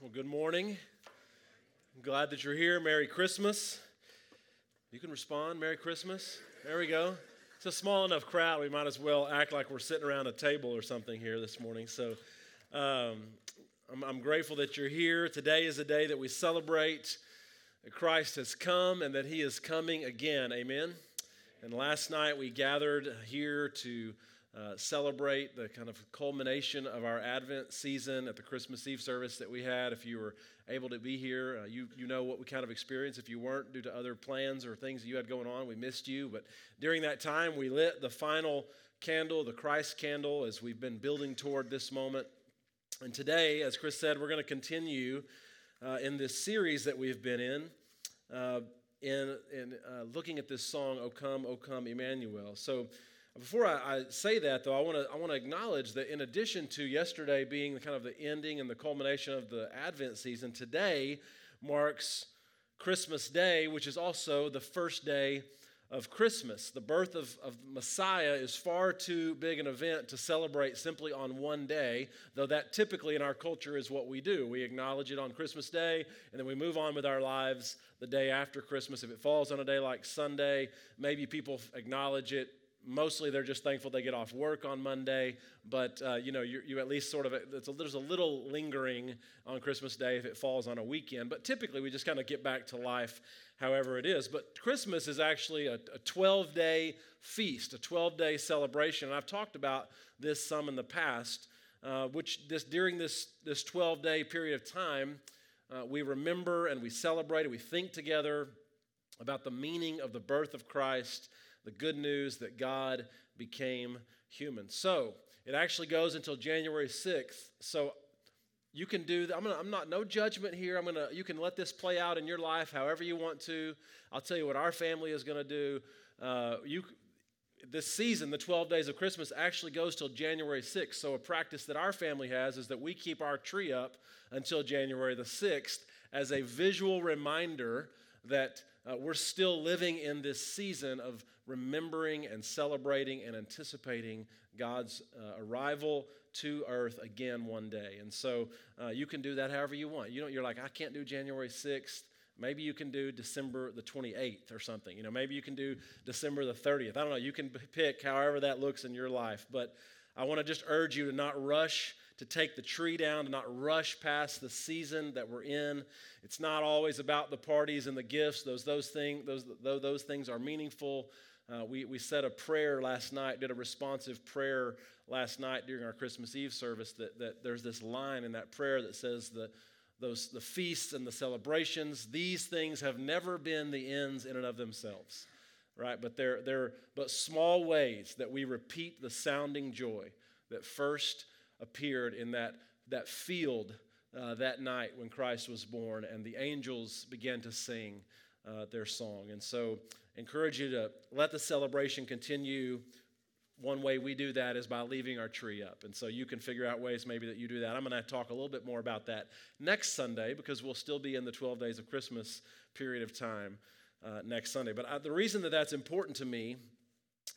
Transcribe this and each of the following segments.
Well, good morning. I'm glad that you're here. Merry Christmas. You can respond. Merry Christmas. There we go. It's a small enough crowd. We might as well act like we're sitting around a table or something here this morning. So um, I'm, I'm grateful that you're here. Today is a day that we celebrate that Christ has come and that he is coming again. Amen. And last night we gathered here to uh, celebrate the kind of culmination of our Advent season at the Christmas Eve service that we had. If you were able to be here, uh, you, you know what we kind of experienced. If you weren't, due to other plans or things you had going on, we missed you. But during that time, we lit the final candle, the Christ candle, as we've been building toward this moment. And today, as Chris said, we're going to continue uh, in this series that we've been in. Uh, in, in uh, looking at this song, O Come, O Come, Emmanuel. So, before I, I, say that, though, I want to I want to acknowledge that in addition to yesterday being the kind of the ending and the culmination of the Advent season, today marks Christmas Day, which is also the first day of Christmas. The birth of, of Messiah is far too big an event to celebrate simply on one day, though that typically in our culture is what we do. We acknowledge it on Christmas Day, and then we move on with our lives the day after Christmas. If it falls on a day like Sunday, maybe people acknowledge it mostly they're just thankful they get off work on Monday, but uh, you know, you, you at least sort of, a, there's a little lingering on Christmas Day if it falls on a weekend, but typically we just kind of get back to life however it is. But Christmas is actually a 12 day feast, a 12 day celebration. And I've talked about this some in the past, uh, which this, during this, this 12 day period of time, uh, we remember and we celebrate and we think together about the meaning of the birth of Christ the good news that God became human. So it actually goes until January 6th. So you can do that. I'm, gonna, I'm not, no judgment here. I'm gonna, you can let this play out in your life however you want to. I'll tell you what our family is gonna do. Uh, you, this season, the 12 days of Christmas, actually goes till January 6th. So, a practice that our family has is that we keep our tree up until January the 6th as a visual reminder that uh, we're still living in this season of remembering and celebrating and anticipating God's uh, arrival to earth again one day. And so uh, you can do that however you want. You know, you're like, I can't do January 6th. Maybe you can do December the 28th or something. You know, maybe you can do December the 30th. I don't know. You can pick however that looks in your life. But I want to just urge you to not rush to take the tree down, to not rush past the season that we're in. It's not always about the parties and the gifts. Those, those, thing, those, those things are meaningful. Uh, we, we said a prayer last night, did a responsive prayer last night during our Christmas Eve service that, that there's this line in that prayer that says the, those, the feasts and the celebrations, these things have never been the ends in and of themselves, right? But they're, they're but small ways that we repeat the sounding joy that first appeared in that, that field uh, that night when Christ was born, and the angels began to sing uh, their song. And so, encourage you to let the celebration continue. One way we do that is by leaving our tree up. And so you can figure out ways maybe that you do that. I'm going to talk a little bit more about that next Sunday because we'll still be in the 12 days of Christmas period of time uh, next Sunday. But I, the reason that that's important to me,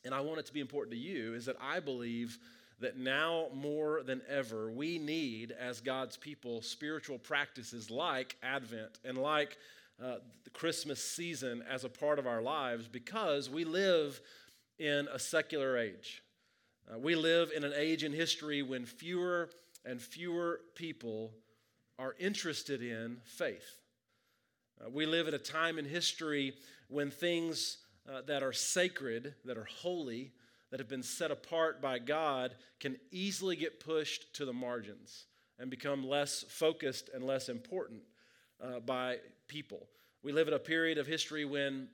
and I want it to be important to you, is that I believe that now more than ever, we need, as God's people, spiritual practices like Advent and like uh, the Christmas season as a part of our lives because we live in a secular age. Uh, we live in an age in history when fewer and fewer people are interested in faith. Uh, we live at a time in history when things uh, that are sacred, that are holy, that have been set apart by God can easily get pushed to the margins and become less focused and less important uh, by people. We live in a period of history when,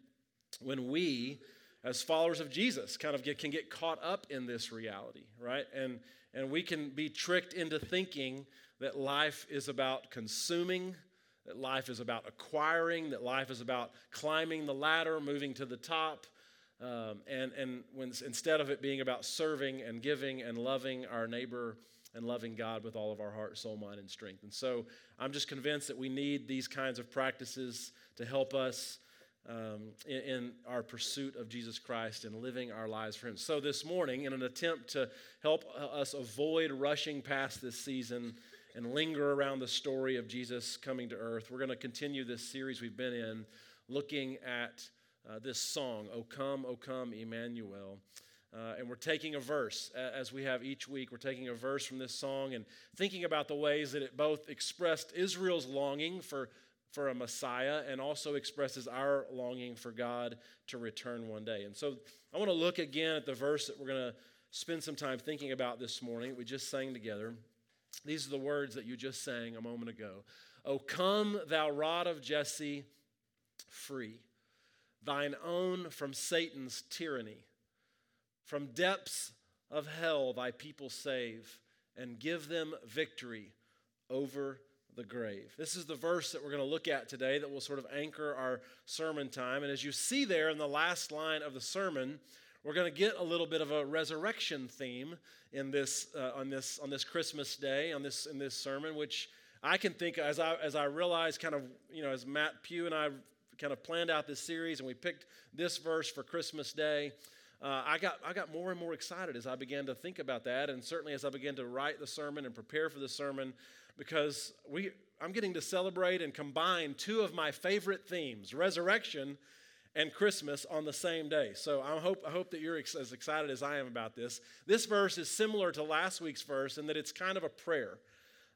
when we, as followers of Jesus, kind of get, can get caught up in this reality, right? And, and we can be tricked into thinking that life is about consuming, that life is about acquiring, that life is about climbing the ladder, moving to the top, um, and and when, instead of it being about serving and giving and loving our neighbor and loving God with all of our heart, soul, mind, and strength. And so I'm just convinced that we need these kinds of practices to help us um, in, in, our pursuit of Jesus Christ and living our lives for Him. So this morning, in an attempt to help uh, us avoid rushing past this season and linger around the story of Jesus coming to earth. We're going to continue this series we've been in looking at uh, this song, O Come, O Come, Emmanuel. Uh, and we're taking a verse, as we have each week, we're taking a verse from this song and thinking about the ways that it both expressed Israel's longing for, for a Messiah and also expresses our longing for God to return one day. And so I want to look again at the verse that we're going to spend some time thinking about this morning. We just sang together. These are the words that you just sang a moment ago. O come, thou rod of Jesse, free, thine own from Satan's tyranny. From depths of hell, thy people save, and give them victory over the grave. This is the verse that we're going to look at today that will sort of anchor our sermon time. And as you see there in the last line of the sermon, we're going to get a little bit of a resurrection theme in this, uh, on, this, on this Christmas day, on this, in this sermon, which I can think as I, as I realize kind of, you know, as Matt Pugh and I kind of planned out this series and we picked this verse for Christmas Day, uh, I, got, I got more and more excited as I began to think about that, and certainly as I began to write the sermon and prepare for the sermon, because we, I'm getting to celebrate and combine two of my favorite themes resurrection and Christmas on the same day. So I hope, I hope that you're ex- as excited as I am about this. This verse is similar to last week's verse in that it's kind of a prayer.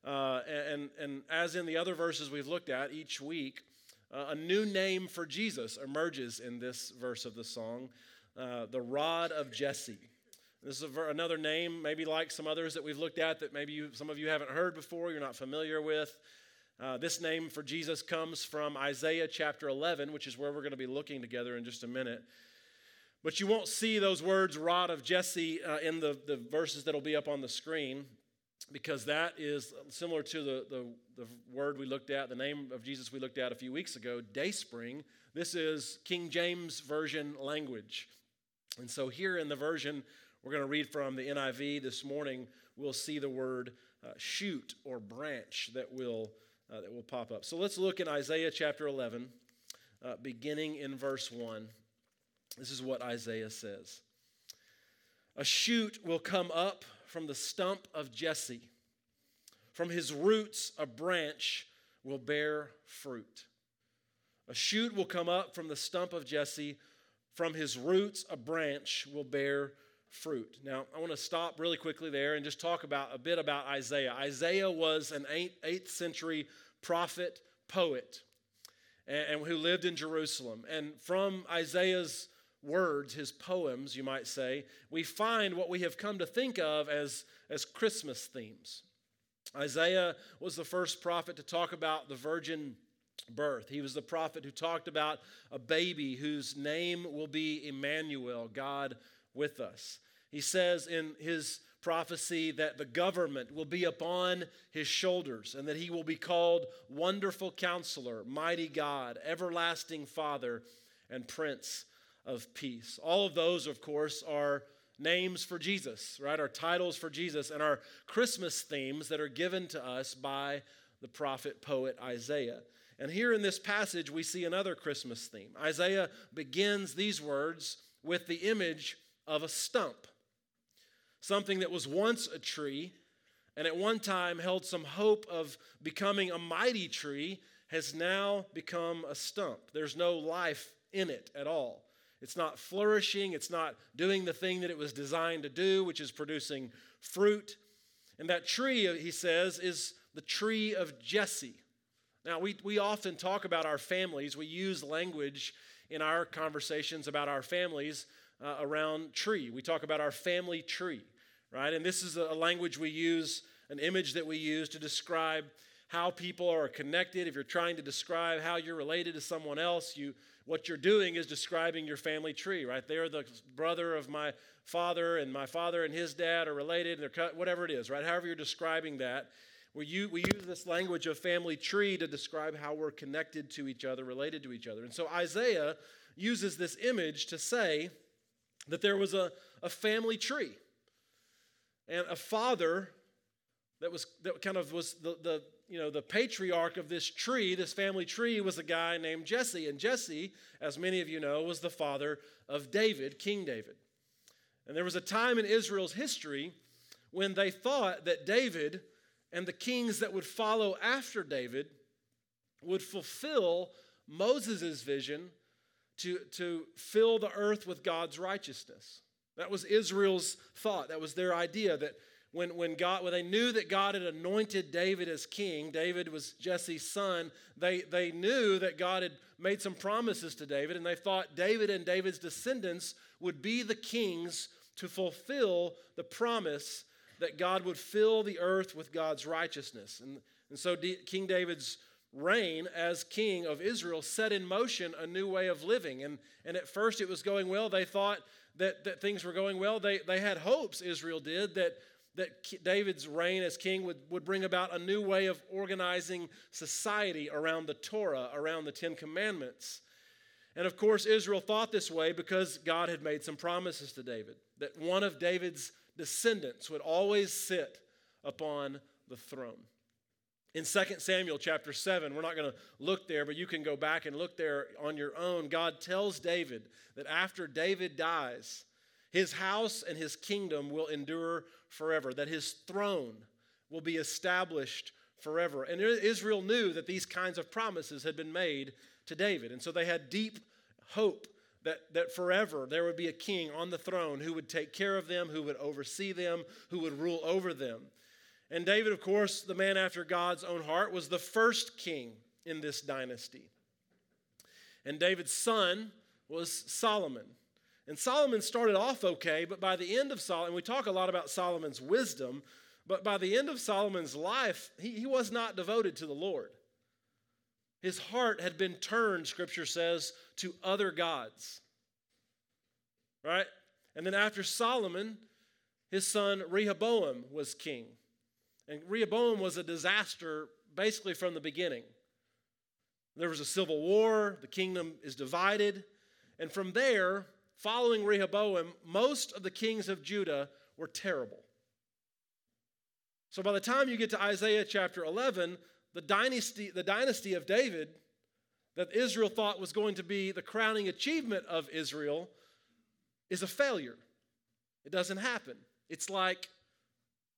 Uh, and, and as in the other verses we've looked at each week, uh, a new name for Jesus emerges in this verse of the song uh, the rod of Jesse. This is another name, maybe like some others that we've looked at that maybe you, some of you haven't heard before, you're not familiar with. Uh, this name for Jesus comes from Isaiah chapter 11, which is where we're going to be looking together in just a minute. But you won't see those words, rod of Jesse, uh, in the, the verses that'll be up on the screen because that is similar to the, the, the, word we looked at, the name of Jesus we looked at a few weeks ago, Dayspring. This is King James Version language. And so here in the version we're going to read from the NIV this morning, we'll see the word uh, shoot or branch that will uh, that will pop up. So let's look in Isaiah chapter 11, uh, beginning in verse 1. This is what Isaiah says A shoot will come up from the stump of Jesse, from his roots, a branch will bear fruit. A shoot will come up from the stump of Jesse, from his roots, a branch will bear fruit. Now, I want to stop really quickly there and just talk about a bit about Isaiah. Isaiah was an 8th century prophet, poet, and, and who lived in Jerusalem. And from Isaiah's words, his poems, you might say, we find what we have come to think of as, as Christmas themes. Isaiah was the first prophet to talk about the virgin birth. He was the prophet who talked about a baby whose name will be Emmanuel, God with us. He says in his prophecy that the government will be upon his shoulders and that he will be called Wonderful Counselor, Mighty God, Everlasting Father, and Prince of Peace. All of those, of course, are names for Jesus, right? Our titles for Jesus and our Christmas themes that are given to us by the prophet poet Isaiah. And here in this passage, we see another Christmas theme. Isaiah begins these words with the image of a stump, something that was once a tree and at one time held some hope of becoming a mighty tree has now become a stump. There's no life in it at all. It's not flourishing, it's not doing the thing that it was designed to do, which is producing fruit. And that tree, he says, is the tree of Jesse. Now, we, we often talk about our families. We use language in our conversations about our families uh, around tree. We talk about our family tree, right? And this is a language we use, an image that we use to describe how people are connected. If you're trying to describe how you're related to someone else, you what you're doing is describing your family tree, right? They're the brother of my father, and my father and his dad are related, and they're cut, whatever it is, right? However you're describing that, we use, this language of family tree to describe how we're connected to each other, related to each other. And so Isaiah uses this image to say that there was a, a family tree and a father that was that kind of was the, the you know the patriarch of this tree this family tree was a guy named jesse and jesse as many of you know was the father of david king david and there was a time in israel's history when they thought that david and the kings that would follow after David would fulfill Moses' vision to, to fill the earth with God's righteousness. That was Israel's thought. That was their idea that when, when, God, when they knew that God had anointed David as king, David was Jesse's son, they, they knew that God had made some promises to David, and they thought David and David's descendants would be the kings to fulfill the promise that God would fill the earth with God's righteousness. And, and so D- King David's reign as king of Israel set in motion a new way of living. And, and at first it was going well. They thought that, that things were going well. They, they had hopes, Israel did, that, that David's reign as king would, would bring about a new way of organizing society around the Torah, around the Ten Commandments. And of course, Israel thought this way because God had made some promises to David that one of David's descendants would always sit upon the throne. In 2 Samuel chapter 7, we're not going to look there, but you can go back and look there on your own. God tells David that after David dies, his house and his kingdom will endure forever, that his throne will be established forever. And Israel knew that these kinds of promises had been made to David. And so they had deep hope that, that forever there would be a king on the throne who would take care of them, who would oversee them, who would rule over them. And David, of course, the man after God's own heart, was the first king in this dynasty. And David's son was Solomon. And Solomon started off okay, but by the end of Solomon, we talk a lot about Solomon's wisdom, but by the end of Solomon's life, he, he was not devoted to the Lord. His heart had been turned, scripture says, to other gods. Right? And then after Solomon, his son Rehoboam was king. And Rehoboam was a disaster basically from the beginning. There was a civil war, the kingdom is divided, and from there, following Rehoboam, most of the kings of Judah were terrible. So by the time you get to Isaiah chapter 11, the dynasty, the dynasty of David that Israel thought was going to be the crowning achievement of Israel is a failure. It doesn't happen. It's like,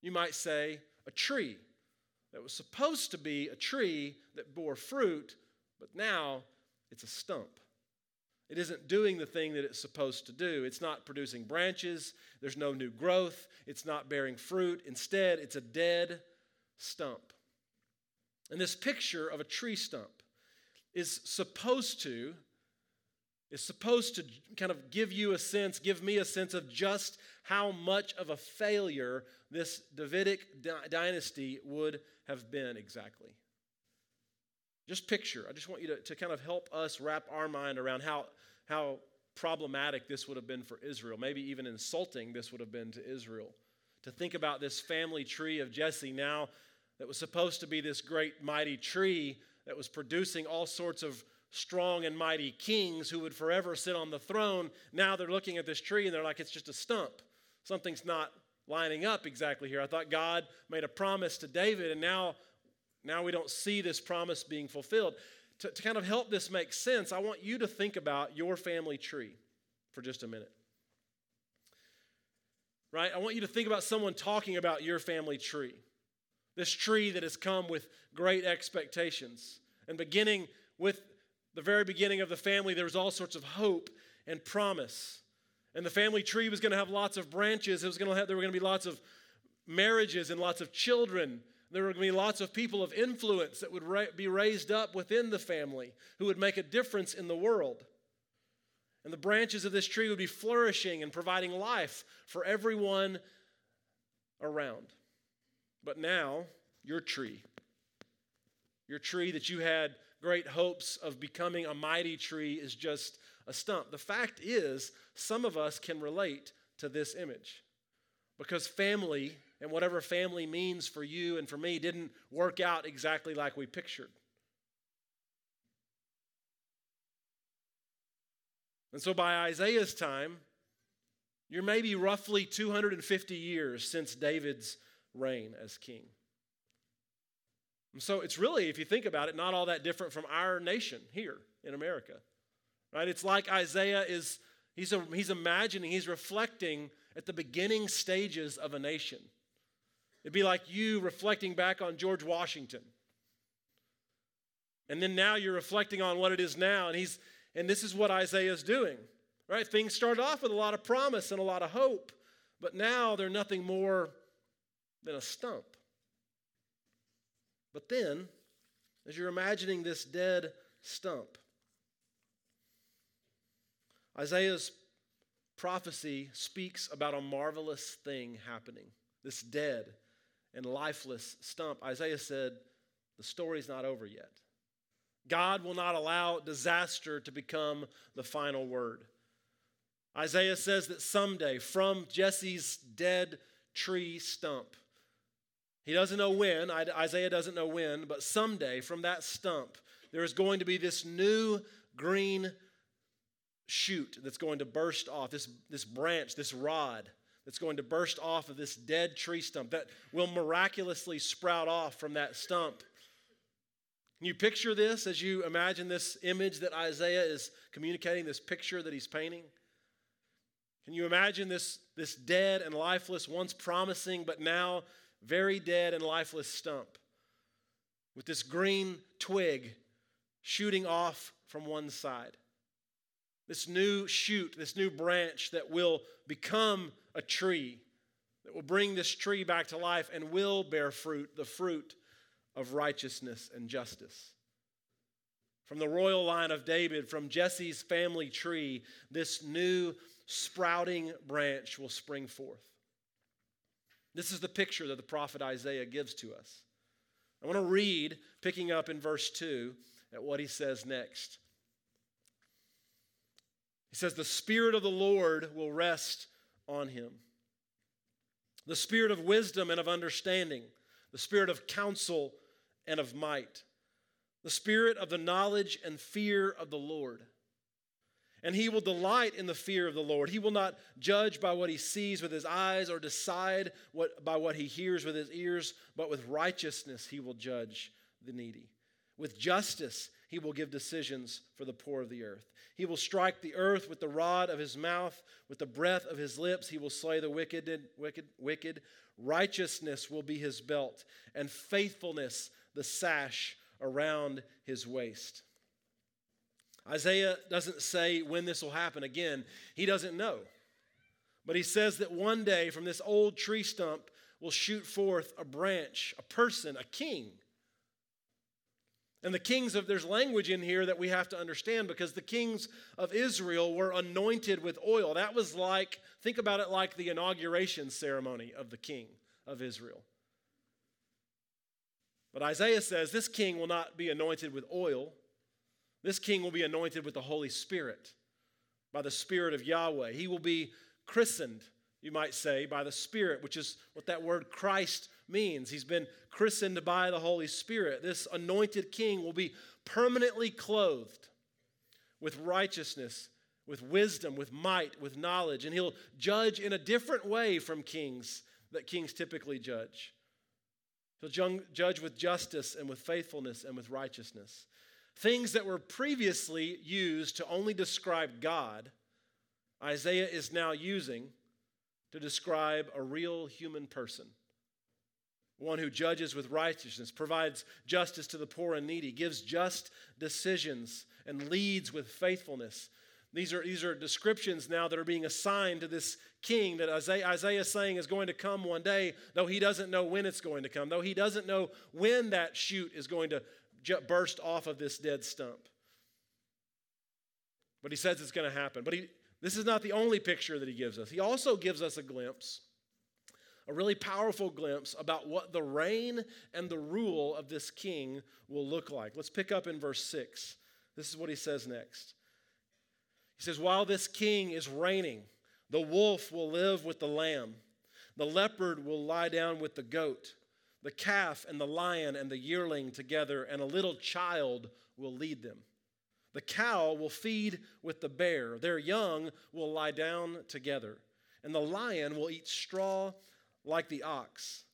you might say, a tree that was supposed to be a tree that bore fruit, but now it's a stump. It isn't doing the thing that it's supposed to do. It's not producing branches. There's no new growth. It's not bearing fruit. Instead, it's a dead stump. And this picture of a tree stump is supposed to is supposed to kind of give you a sense, give me a sense of just how much of a failure this Davidic dynasty would have been exactly. Just picture, I just want you to, to kind of help us wrap our mind around how, how problematic this would have been for Israel, maybe even insulting this would have been to Israel. To think about this family tree of Jesse now that was supposed to be this great mighty tree that was producing all sorts of strong and mighty kings who would forever sit on the throne. Now they're looking at this tree and they're like, it's just a stump. Something's not lining up exactly here. I thought God made a promise to David, and now, now we don't see this promise being fulfilled. To, to kind of help this make sense, I want you to think about your family tree for just a minute. Right? I want you to think about someone talking about your family tree. This tree that has come with great expectations. And beginning with the very beginning of the family, there was all sorts of hope and promise. And the family tree was going to have lots of branches. It was going to have, there were going to be lots of marriages and lots of children. There were going to be lots of people of influence that would ra- be raised up within the family who would make a difference in the world. And the branches of this tree would be flourishing and providing life for everyone around. But now, your tree, your tree that you had great hopes of becoming a mighty tree, is just a stump. The fact is, some of us can relate to this image because family and whatever family means for you and for me didn't work out exactly like we pictured. And so by Isaiah's time, you're maybe roughly 250 years since David's reign as king. And so it's really, if you think about it, not all that different from our nation here in America. Right? It's like Isaiah is he's, a, he's imagining, he's reflecting at the beginning stages of a nation. It'd be like you reflecting back on George Washington. And then now you're reflecting on what it is now. And he's and this is what Isaiah is doing. Right? Things started off with a lot of promise and a lot of hope, but now they're nothing more than a stump. But then, as you're imagining this dead stump, Isaiah's prophecy speaks about a marvelous thing happening. This dead and lifeless stump. Isaiah said, The story's not over yet. God will not allow disaster to become the final word. Isaiah says that someday, from Jesse's dead tree stump, he doesn't know when, Isaiah doesn't know when, but someday from that stump, there is going to be this new green shoot that's going to burst off, this, this branch, this rod that's going to burst off of this dead tree stump that will miraculously sprout off from that stump. Can you picture this as you imagine this image that Isaiah is communicating, this picture that he's painting? Can you imagine this, this dead and lifeless, once promising, but now very dead and lifeless stump with this green twig shooting off from one side? This new shoot, this new branch that will become a tree, that will bring this tree back to life and will bear fruit, the fruit of righteousness and justice. From the royal line of David, from Jesse's family tree, this new sprouting branch will spring forth. This is the picture that the prophet Isaiah gives to us. I want to read, picking up in verse 2, at what he says next. He says, The Spirit of the Lord will rest on him. The Spirit of wisdom and of understanding, the Spirit of counsel and of might, the spirit of the knowledge and fear of the Lord. And he will delight in the fear of the Lord. He will not judge by what he sees with his eyes or decide what, by what he hears with his ears, but with righteousness he will judge the needy. With justice he will give decisions for the poor of the earth. He will strike the earth with the rod of his mouth, with the breath of his lips he will slay the wicked, wicked, wicked. Righteousness will be his belt, and faithfulness the sash around his waist. Isaiah doesn't say when this will happen. Again, he doesn't know. But he says that one day from this old tree stump will shoot forth a branch, a person, a king. And the kings of, there's language in here that we have to understand because the kings of Israel were anointed with oil. That was like, think about it like the inauguration ceremony of the king of Israel. But Isaiah says this king will not be anointed with oil. This king will be anointed with the Holy Spirit, by the Spirit of Yahweh. He will be christened, you might say, by the Spirit, which is what that word Christ means. He's been christened by the Holy Spirit. This anointed king will be permanently clothed with righteousness, with wisdom, with might, with knowledge, and he'll judge in a different way from kings that kings typically judge. He'll judge with justice and with faithfulness and with righteousness. Things that were previously used to only describe God, Isaiah is now using to describe a real human person. One who judges with righteousness, provides justice to the poor and needy, gives just decisions, and leads with faithfulness. These are, these are descriptions now that are being assigned to this king that Isaiah, Isaiah is saying is going to come one day, though he doesn't know when it's going to come, though he doesn't know when that shoot is going to burst off of this dead stump. But he says it's going to happen. But he, this is not the only picture that he gives us. He also gives us a glimpse, a really powerful glimpse about what the reign and the rule of this king will look like. Let's pick up in verse 6. This is what he says next. He says, While this king is reigning, the wolf will live with the lamb, the leopard will lie down with the goat, the calf and the lion and the yearling together, and a little child will lead them. The cow will feed with the bear, their young will lie down together, and the lion will eat straw like the ox.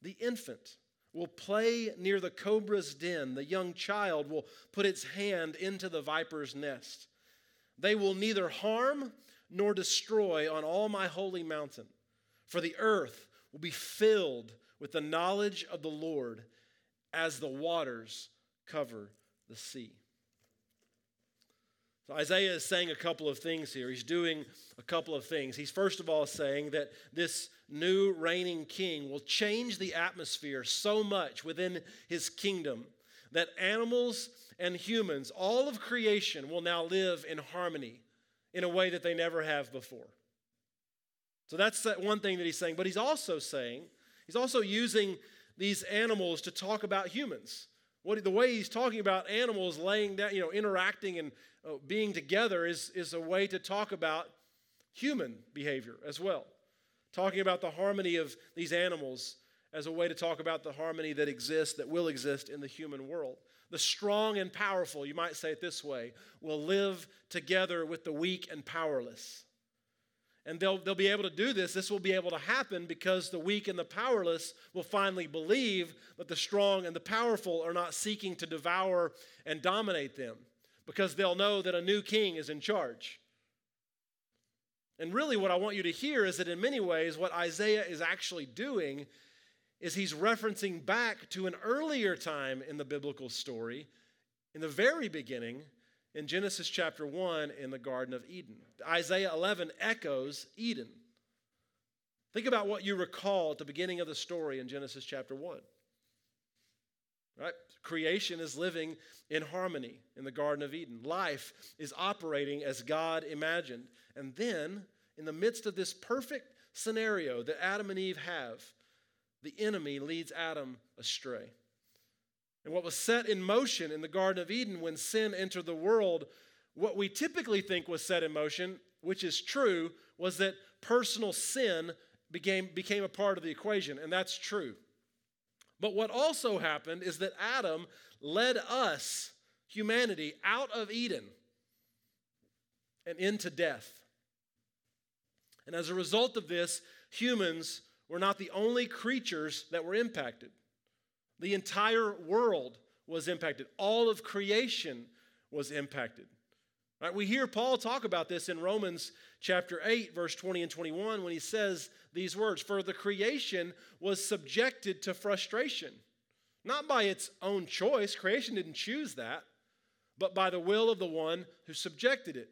The infant will play near the cobra's den, the young child will put its hand into the viper's nest. They will neither harm nor destroy on all my holy mountain, for the earth will be filled with the knowledge of the Lord as the waters cover the sea. So Isaiah is saying a couple of things here. He's doing a couple of things. He's first of all saying that this new reigning king will change the atmosphere so much within his kingdom that animals and humans, all of creation, will now live in harmony in a way that they never have before. So that's one thing that he's saying. But he's also saying, he's also using these animals to talk about humans. What, the way he's talking about animals laying down, you know, interacting and uh, being together is, is a way to talk about human behavior as well. Talking about the harmony of these animals as a way to talk about the harmony that exists, that will exist in the human world. The strong and powerful, you might say it this way, will live together with the weak and powerless. And they'll, they'll be able to do this. This will be able to happen because the weak and the powerless will finally believe that the strong and the powerful are not seeking to devour and dominate them because they'll know that a new king is in charge. And really, what I want you to hear is that in many ways, what Isaiah is actually doing is he's referencing back to an earlier time in the biblical story, in the very beginning, in Genesis chapter 1 in the Garden of Eden. Isaiah 11 echoes Eden. Think about what you recall at the beginning of the story in Genesis chapter 1. Right? Creation is living in harmony in the Garden of Eden. Life is operating as God imagined. And then, in the midst of this perfect scenario that Adam and Eve have, the enemy leads Adam astray. And what was set in motion in the Garden of Eden when sin entered the world, what we typically think was set in motion, which is true, was that personal sin became, became a part of the equation, and that's true. But what also happened is that Adam led us, humanity, out of Eden and into death. And as a result of this, humans were not the only creatures that were impacted. The entire world was impacted, all of creation was impacted. Right, we hear Paul talk about this in Romans chapter 8, verse 20 and 21, when he says these words For the creation was subjected to frustration, not by its own choice, creation didn't choose that, but by the will of the one who subjected it,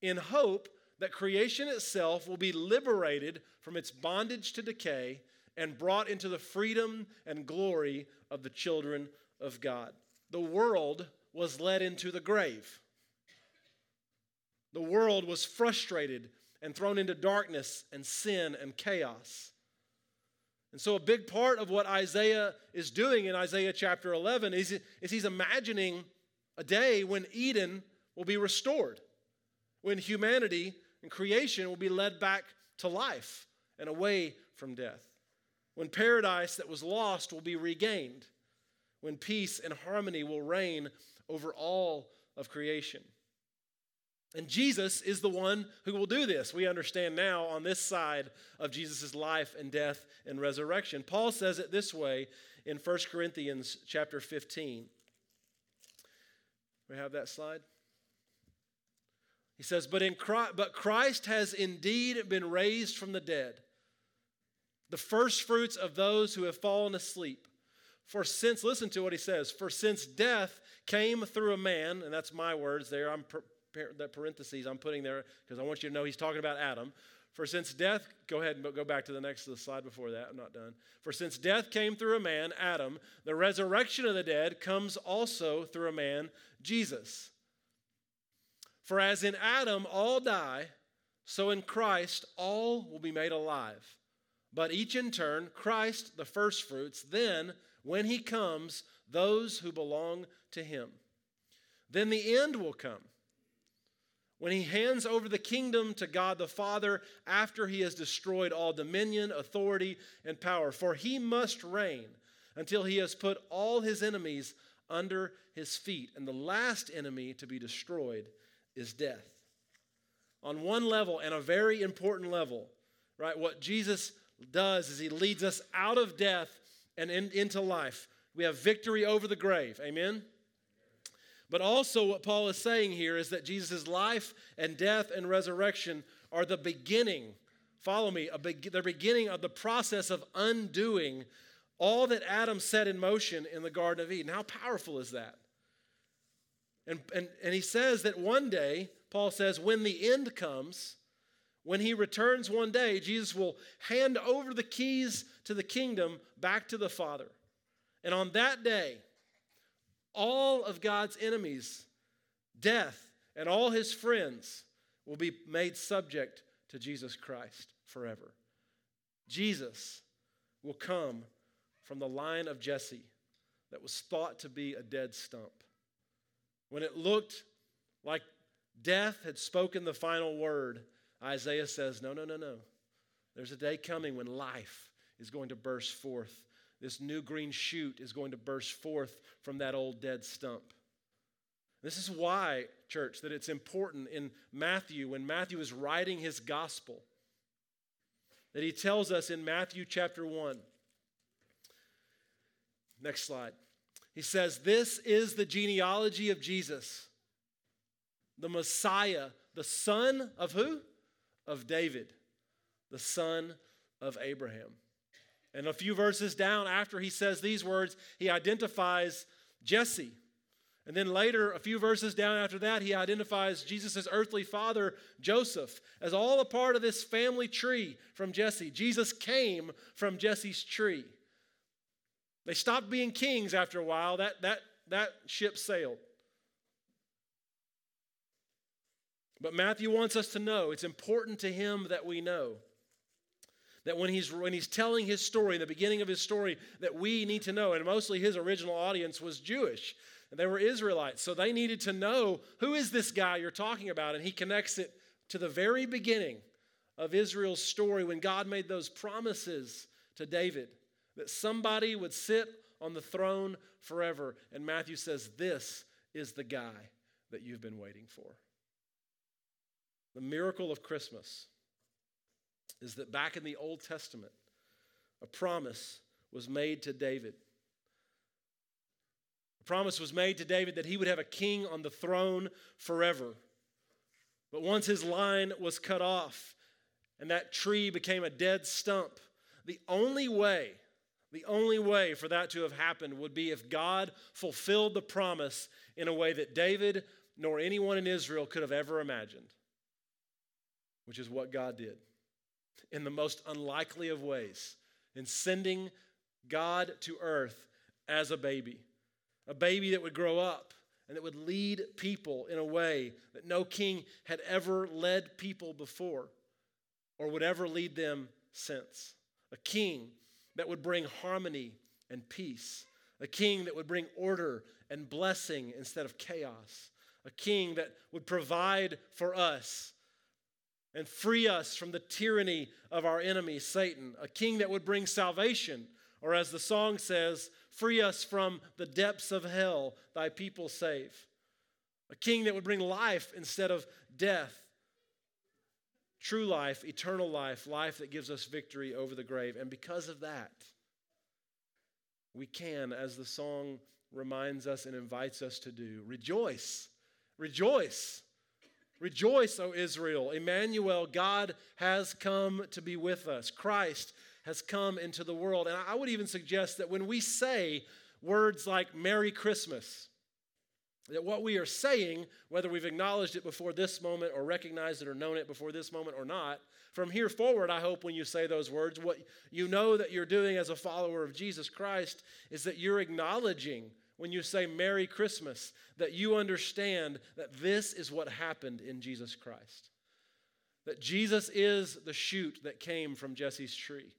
in hope that creation itself will be liberated from its bondage to decay and brought into the freedom and glory of the children of God. The world was led into the grave. The world was frustrated and thrown into darkness and sin and chaos. And so, a big part of what Isaiah is doing in Isaiah chapter 11 is, is he's imagining a day when Eden will be restored, when humanity and creation will be led back to life and away from death. When paradise that was lost will be regained. When peace and harmony will reign over all of creation. And Jesus is the one who will do this. We understand now on this side of Jesus' life and death and resurrection. Paul says it this way in 1 Corinthians chapter 15. We have that slide? He says, but, in Christ, but Christ has indeed been raised from the dead, the first fruits of those who have fallen asleep. For since, listen to what he says, for since death came through a man, and that's my words there, I'm that parentheses I'm putting there because I want you to know he's talking about Adam. For since death, go ahead and go back to the next the slide before that. I'm not done. For since death came through a man, Adam, the resurrection of the dead comes also through a man, Jesus. For as in Adam all die, so in Christ all will be made alive. But each in turn, Christ the firstfruits, then, when he comes, those who belong to him. Then the end will come. When he hands over the kingdom to God the Father after he has destroyed all dominion, authority, and power. For he must reign until he has put all his enemies under his feet. And the last enemy to be destroyed is death. On one level, and a very important level, right, what Jesus does is he leads us out of death and in, into life. We have victory over the grave. Amen? But also, what Paul is saying here is that Jesus' life and death and resurrection are the beginning follow me, a be- the beginning of the process of undoing all that Adam set in motion in the Garden of Eden. How powerful is that? And, and, and he says that one day, Paul says, when the end comes, when he returns one day, Jesus will hand over the keys to the kingdom back to the Father. And on that day, all of God's enemies, death, and all his friends will be made subject to Jesus Christ forever. Jesus will come from the line of Jesse that was thought to be a dead stump. When it looked like death had spoken the final word, Isaiah says, No, no, no, no. There's a day coming when life is going to burst forth. This new green shoot is going to burst forth from that old dead stump. This is why, church, that it's important in Matthew, when Matthew is writing his gospel, that he tells us in Matthew chapter 1. Next slide. He says, This is the genealogy of Jesus, the Messiah, the son of who? Of David, the son of Abraham. And a few verses down after he says these words, he identifies Jesse. And then later, a few verses down after that, he identifies Jesus' earthly father, Joseph, as all a part of this family tree from Jesse. Jesus came from Jesse's tree. They stopped being kings after a while. That, that, that ship sailed. But Matthew wants us to know, it's important to him that we know that when he's when he's telling his story the beginning of his story that we need to know and mostly his original audience was jewish. And they were israelites so they needed to know who is this guy you're talking about? And he connects it to the very beginning of israel's story when god made those promises to david that somebody would sit on the throne forever. And matthew says this is the guy that you've been waiting for the miracle of Christmas is that back in the Old Testament, a promise was made to David. A promise was made to David that he would have a king on the throne forever. But once his line was cut off and that tree became a dead stump, the only way, the only way for that to have happened would be if God fulfilled the promise in a way that David nor anyone in Israel could have ever imagined which is what God did in the most unlikely of ways in sending God to earth as a baby, a baby that would grow up and that would lead people in a way that no king had ever led people before or would ever lead them since. A king that would bring harmony and peace, a king that would bring order and blessing instead of chaos, a king that would provide for us and free us from the tyranny of our enemy, Satan, a king that would bring salvation, or as the song says, free us from the depths of hell, thy people save. A king that would bring life instead of death. True life, eternal life, life that gives us victory over the grave. And because of that, we can, as the song reminds us and invites us to do, rejoice. Rejoice Rejoice, O Israel. Emmanuel, God has come to be with us. Christ has come into the world. And I would even suggest that when we say words like Merry Christmas, that what we are saying, whether we've acknowledged it before this moment or recognized it or known it before this moment or not, from here forward, I hope when you say those words, what you know that you're doing as a follower of Jesus Christ is that you're acknowledging when you say Merry Christmas that you understand that this is what happened in Jesus Christ. That Jesus is the shoot that came from Jesse's tree.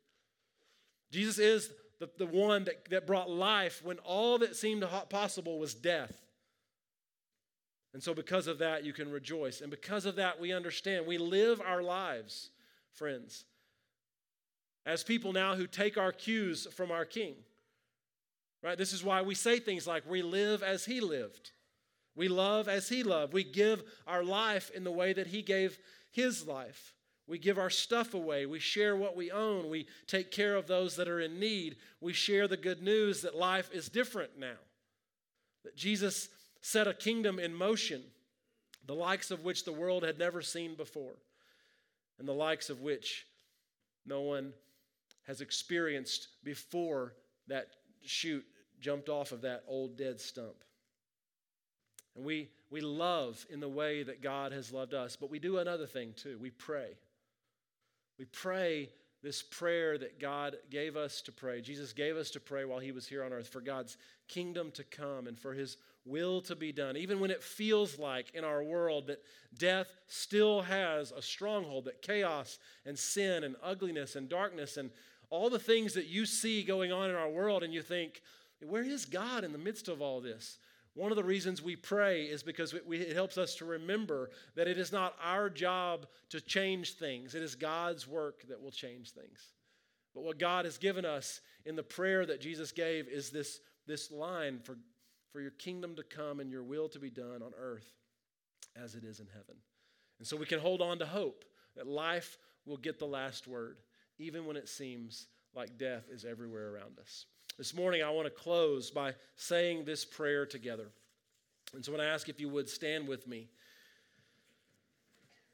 Jesus is the, the one that, that brought life when all that seemed possible was death. And so, because of that, you can rejoice. And because of that, we understand we live our lives, friends, as people now who take our cues from our King. Right? This is why we say things like, we live as he lived. We love as he loved. We give our life in the way that he gave his life. We give our stuff away. We share what we own. We take care of those that are in need. We share the good news that life is different now. That Jesus set a kingdom in motion, the likes of which the world had never seen before, and the likes of which no one has experienced before that shoot jumped off of that old dead stump. And we, we love in the way that God has loved us, but we do another thing too. We pray. We pray this prayer that God gave us to pray. Jesus gave us to pray while he was here on earth for God's kingdom to come and for his will to be done. Even when it feels like in our world that death still has a stronghold, that chaos and sin and ugliness and darkness and all the things that you see going on in our world, and you think, where is God in the midst of all this? One of the reasons we pray is because it helps us to remember that it is not our job to change things, it is God's work that will change things. But what God has given us in the prayer that Jesus gave is this, this line for, for your kingdom to come and your will to be done on earth as it is in heaven. And so we can hold on to hope that life will get the last word, even when it seems like death is everywhere around us. This morning, I want to close by saying this prayer together. And so, I want to ask if you would stand with me.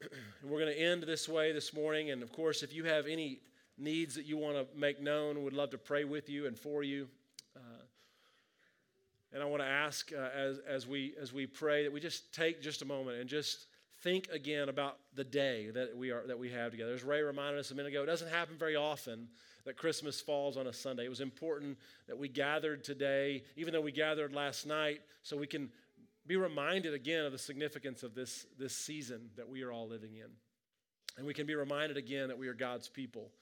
and we're going to end this way this morning. And of course, if you have any needs that you want to make known, we'd love to pray with you and for you. Uh, and I want to ask uh, as, as, we, as we pray that we just take just a moment and just think again about the day that we, are, that we have together. As Ray reminded us a minute ago, it doesn't happen very often that Christmas falls on a Sunday. It was important that we gathered today, even though we gathered last night, so we can be reminded again of the significance of this, this season that we are all living in. And we can be reminded again that we are God's people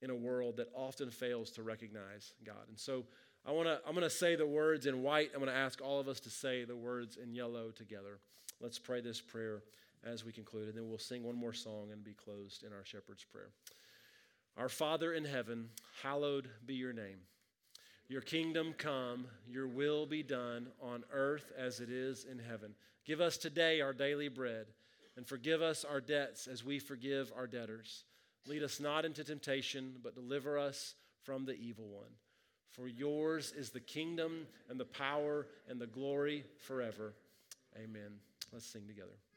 in a world that often fails to recognize God. And so I want to I'm going to say the words in white. I'm going to ask all of us to say the words in yellow together. Let's pray this prayer as we conclude and then we'll sing one more song and be closed in our shepherd's prayer. Our Father in heaven, hallowed be your name. Your kingdom come, your will be done on earth as it is in heaven. Give us today our daily bread, and forgive us our debts as we forgive our debtors. Lead us not into temptation, but deliver us from the evil one. For yours is the kingdom and the power and the glory forever. Amen. Let's sing together.